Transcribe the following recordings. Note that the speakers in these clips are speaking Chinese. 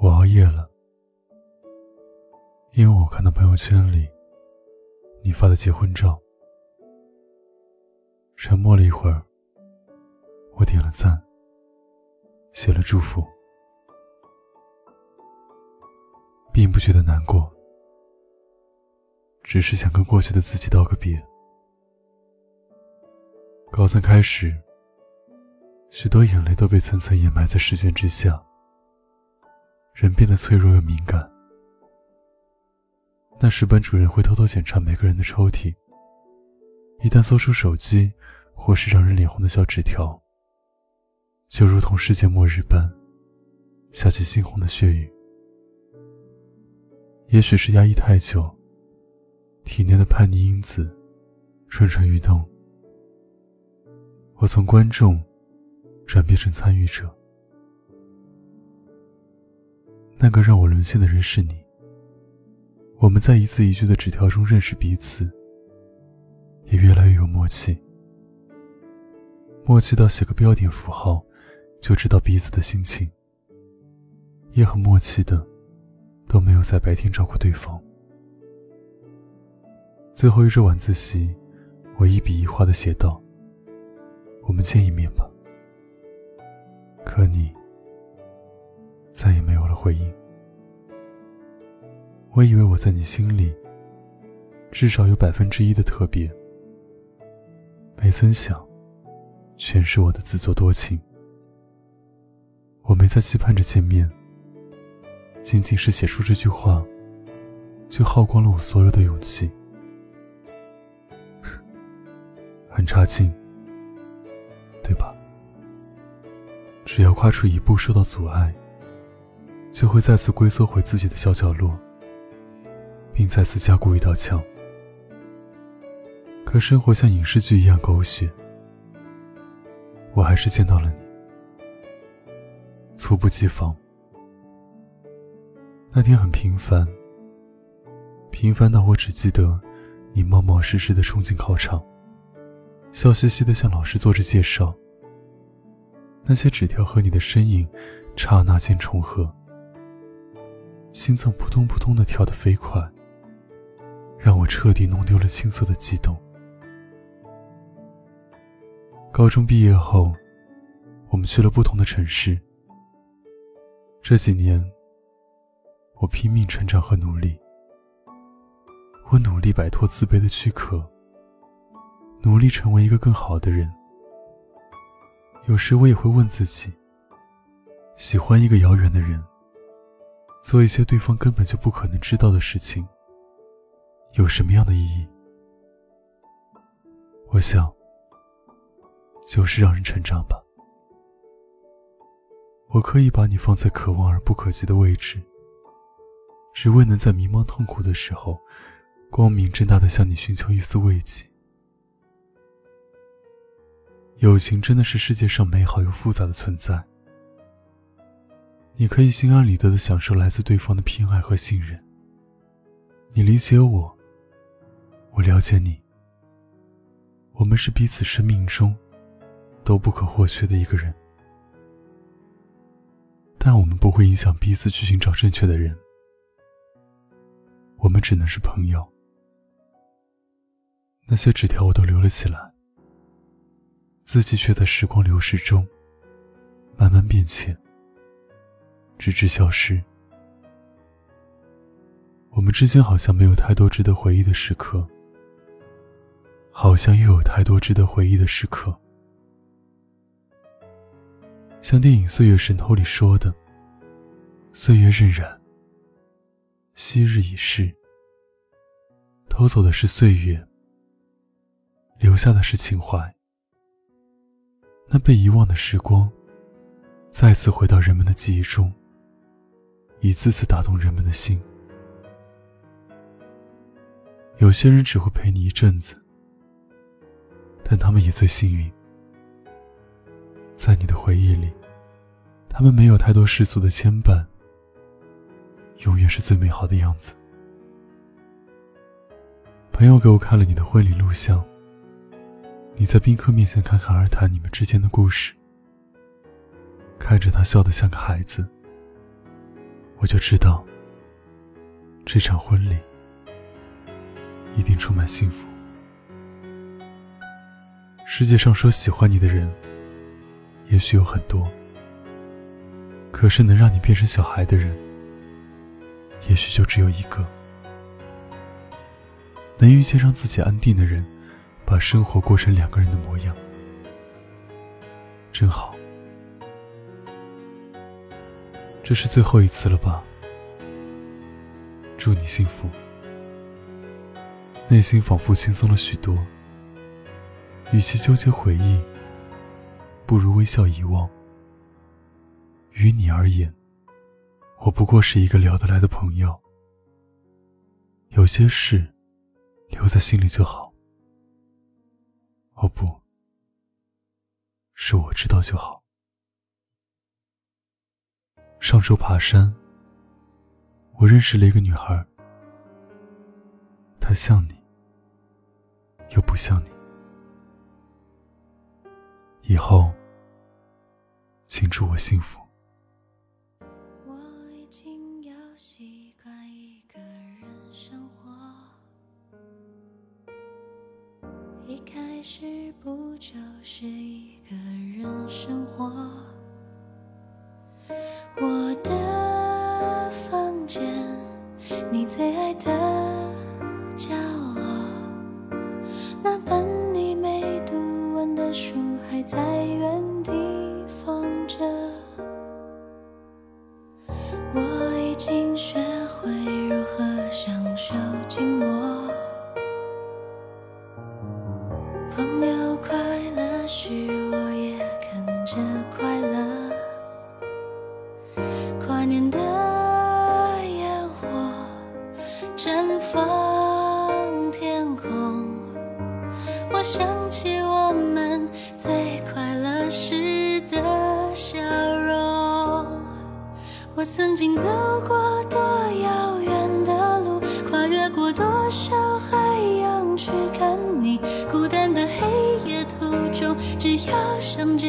我熬夜了，因为我看到朋友圈里你发的结婚照。沉默了一会儿，我点了赞，写了祝福，并不觉得难过，只是想跟过去的自己道个别。高三开始，许多眼泪都被层层掩埋在试卷之下。人变得脆弱又敏感。那时班主任会偷偷检查每个人的抽屉，一旦搜出手机或是让人脸红的小纸条，就如同世界末日般下起猩红的血雨。也许是压抑太久，体内的叛逆因子蠢蠢欲动，我从观众转变成参与者。那个让我沦陷的人是你。我们在一字一句的纸条中认识彼此，也越来越有默契。默契到写个标点符号，就知道彼此的心情。也很默契的，都没有在白天照顾对方。最后一周晚自习，我一笔一画的写道：“我们见一面吧。”可你。再也没有了回应。我以为我在你心里至少有百分之一的特别，没曾想，全是我的自作多情。我没在期盼着见面，仅仅是写出这句话，就耗光了我所有的勇气。很差劲，对吧？只要跨出一步受到阻碍。就会再次龟缩回自己的小角落，并再次加固一道墙。可生活像影视剧一样狗血，我还是见到了你，猝不及防。那天很平凡，平凡到我只记得你冒冒失失的冲进考场，笑嘻嘻的向老师做着介绍。那些纸条和你的身影，刹那间重合。心脏扑通扑通的跳得飞快，让我彻底弄丢了青涩的悸动。高中毕业后，我们去了不同的城市。这几年，我拼命成长和努力。我努力摆脱自卑的躯壳，努力成为一个更好的人。有时我也会问自己：喜欢一个遥远的人。做一些对方根本就不可能知道的事情，有什么样的意义？我想，就是让人成长吧。我可以把你放在可望而不可及的位置，只为能在迷茫痛苦的时候，光明正大的向你寻求一丝慰藉。友情真的是世界上美好又复杂的存在。你可以心安理得的享受来自对方的偏爱和信任。你理解我，我了解你。我们是彼此生命中都不可或缺的一个人，但我们不会影响彼此去寻找正确的人。我们只能是朋友。那些纸条我都留了起来，自己却在时光流逝中慢慢变浅。直至消失。我们之间好像没有太多值得回忆的时刻，好像又有太多值得回忆的时刻。像电影《岁月神偷》里说的：“岁月荏苒，昔日已逝，偷走的是岁月，留下的是情怀。那被遗忘的时光，再次回到人们的记忆中。”一次次打动人们的心。有些人只会陪你一阵子，但他们也最幸运，在你的回忆里，他们没有太多世俗的牵绊，永远是最美好的样子。朋友给我看了你的婚礼录像，你在宾客面前侃侃而谈你们之间的故事，看着他笑得像个孩子。我就知道这场婚礼一定充满幸福。世界上说喜欢你的人，也许有很多，可是能让你变成小孩的人，也许就只有一个。能遇见让自己安定的人，把生活过成两个人的模样，真好。这是最后一次了吧？祝你幸福。内心仿佛轻松了许多。与其纠结回忆，不如微笑遗忘。于你而言，我不过是一个聊得来的朋友。有些事留在心里就好。哦，不是我知道就好。上周爬山，我认识了一个女孩，她像你，又不像你。以后，请祝我幸福。我已经要习惯一个人生活，一开始不就是一个人生活？跟着快乐。跨年的烟火绽放天空，我想起我们。最快乐时的笑容。我曾经走过多遥远的路，跨越过多少海洋去看你。孤单的黑夜途中，只要想着，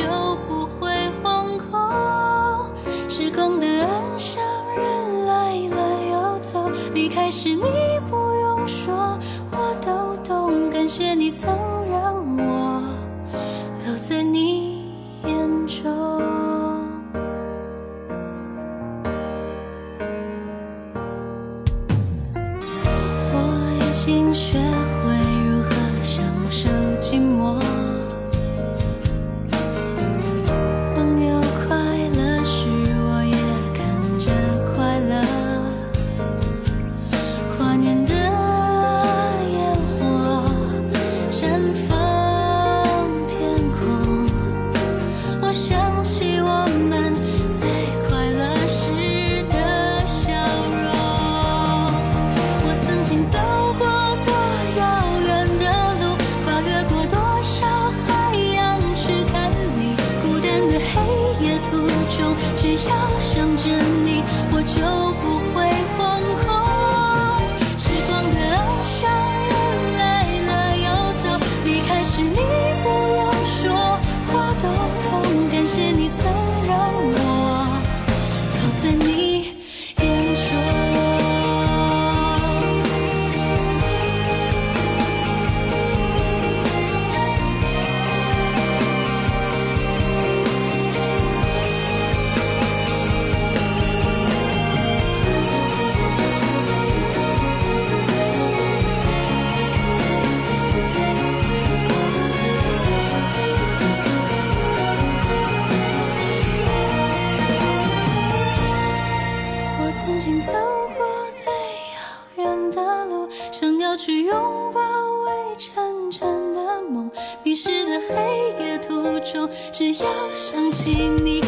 就不会惶恐。时光的岸上，人来了又走，离开时你不用说，我都懂。感谢你曾只要想起你